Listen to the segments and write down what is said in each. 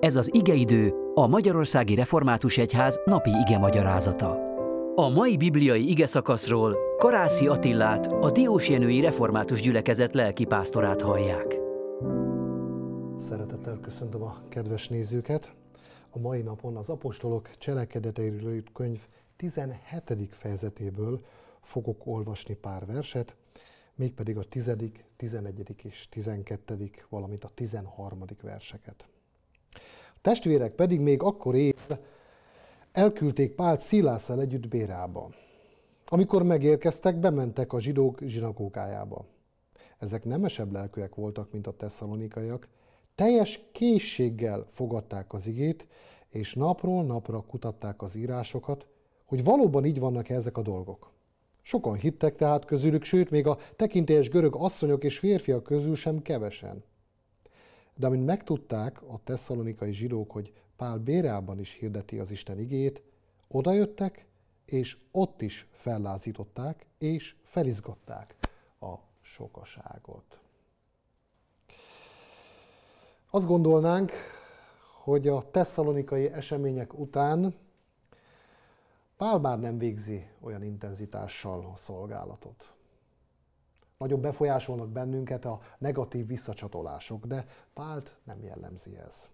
Ez az igeidő, a Magyarországi Református Egyház napi ige magyarázata. A mai bibliai ige szakaszról Karászi Attillát, a Diósjenői Református Gyülekezet lelkipásztorát hallják. Szeretettel köszöntöm a kedves nézőket. A mai napon az apostolok cselekedeteiről könyv 17. fejezetéből fogok olvasni pár verset, mégpedig a 10., 11. és 12., valamint a 13. verseket. A testvérek pedig még akkor él, elküldték Pált Szilásszal együtt Bérába. Amikor megérkeztek, bementek a zsidók zsinagógájába. Ezek nemesebb lelkűek voltak, mint a tesszalonikaiak, teljes készséggel fogadták az igét, és napról napra kutatták az írásokat, hogy valóban így vannak -e ezek a dolgok. Sokan hittek tehát közülük, sőt, még a tekintélyes görög asszonyok és férfiak közül sem kevesen. De amint megtudták a tesszalonikai zsidók, hogy Pál Béreában is hirdeti az Isten igét, odajöttek, és ott is fellázították, és felizgatták a sokaságot. Azt gondolnánk, hogy a tesszalonikai események után Pál már nem végzi olyan intenzitással a szolgálatot. Nagyon befolyásolnak bennünket a negatív visszacsatolások, de Pált nem jellemzi ez.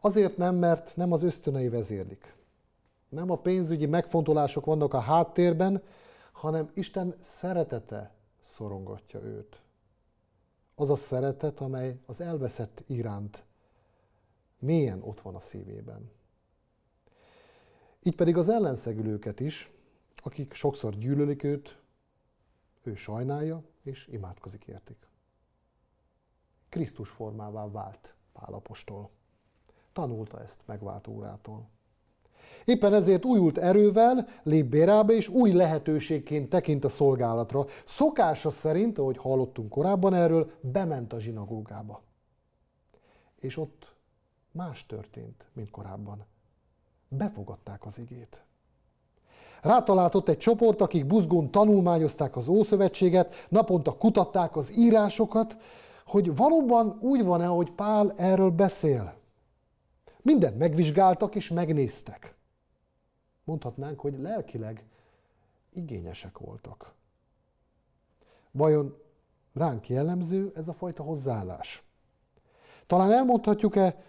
Azért nem, mert nem az ösztönei vezérlik. Nem a pénzügyi megfontolások vannak a háttérben, hanem Isten szeretete szorongatja őt. Az a szeretet, amely az elveszett iránt mélyen ott van a szívében. Így pedig az ellenszegülőket is, akik sokszor gyűlölik őt, ő sajnálja és imádkozik értik. Krisztus formává vált Pálapostól. Tanulta ezt megváltó órától. Éppen ezért újult erővel lép Bérába, és új lehetőségként tekint a szolgálatra. Szokása szerint, ahogy hallottunk korábban erről, bement a zsinagógába. És ott más történt, mint korábban. Befogadták az igét. Rátaláltott egy csoport, akik buzgón tanulmányozták az Ószövetséget, naponta kutatták az írásokat, hogy valóban úgy van-e, hogy Pál erről beszél. Mindent megvizsgáltak és megnéztek. Mondhatnánk, hogy lelkileg igényesek voltak. Vajon ránk jellemző ez a fajta hozzáállás? Talán elmondhatjuk-e,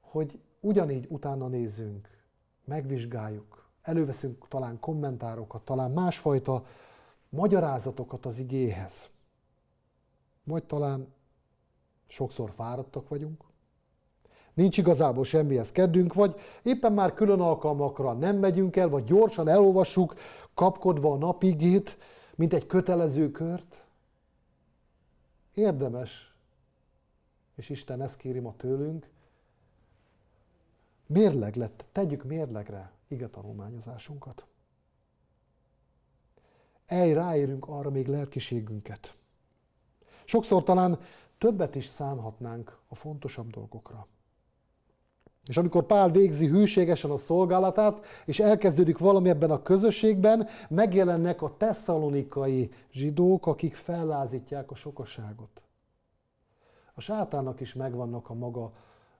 hogy ugyanígy utána nézzünk, megvizsgáljuk, előveszünk talán kommentárokat, talán másfajta magyarázatokat az igéhez. Vagy talán sokszor fáradtak vagyunk, nincs igazából semmihez kedünk, vagy éppen már külön alkalmakra nem megyünk el, vagy gyorsan elolvassuk, kapkodva a napigét, mint egy kötelező kört. Érdemes, és Isten ezt kéri ma tőlünk, mérleg lett, tegyük mérlegre ige tanulmányozásunkat. Ej, ráérünk arra még lelkiségünket. Sokszor talán többet is szánhatnánk a fontosabb dolgokra. És amikor Pál végzi hűségesen a szolgálatát, és elkezdődik valami ebben a közösségben, megjelennek a tesszalonikai zsidók, akik fellázítják a sokaságot. A sátának is megvannak a maga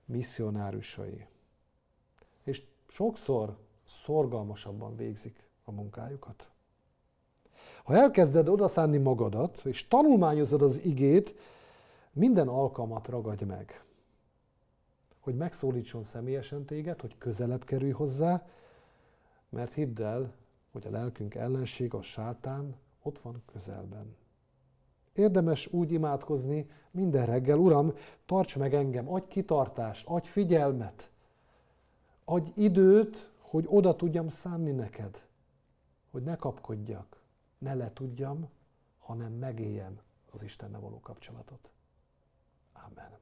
misszionárusai. És sokszor szorgalmasabban végzik a munkájukat. Ha elkezded odaszánni magadat, és tanulmányozod az igét, minden alkalmat ragadj meg. Hogy megszólítson személyesen téged, hogy közelebb kerülj hozzá, mert hidd el, hogy a lelkünk ellenség, a sátán ott van közelben. Érdemes úgy imádkozni minden reggel, Uram, tarts meg engem, adj kitartást, adj figyelmet, adj időt, hogy oda tudjam szánni neked, hogy ne kapkodjak, ne le tudjam, hanem megéljem az Istennel való kapcsolatot. Amen.